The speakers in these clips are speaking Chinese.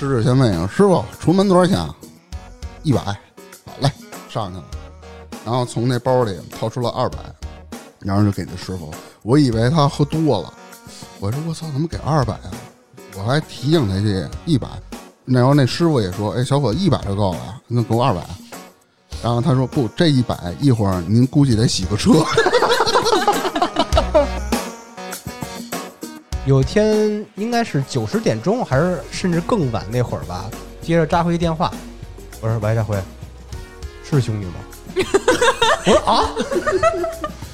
指指先问一下师傅出门多少钱？一百，好嘞，上去了。然后从那包里掏出了二百，然后就给那师傅。我以为他喝多了，我说我操，怎么给二百啊？我还提醒他去一百。然后那师傅也说，哎，小伙子一百就够了，那给我二百。然后他说不，这一百一会儿您估计得洗个车。哈哈哈有天应该是九十点钟，还是甚至更晚那会儿吧，接着扎辉电话，我说喂，扎辉，是兄弟吗？我说啊，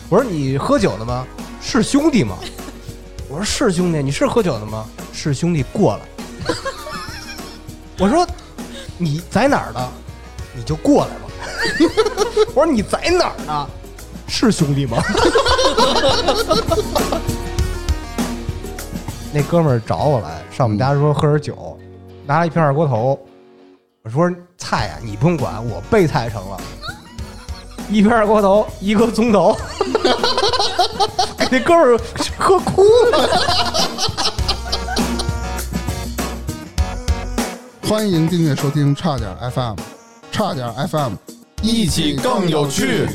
我说你喝酒了吗？是兄弟吗？我说是兄弟，你是喝酒了吗？是兄弟过来。我说你在哪儿呢？你就过来吧。我说你在哪儿呢？是兄弟吗？那哥们儿找我来，上我们家说喝点酒，拿了一瓶二锅头。我说菜啊，你不用管，我备菜成了。一瓶二锅头，一个葱头，给 那哥们儿喝哭了。欢迎订阅收听差点 FM，差点 FM，一起更有趣。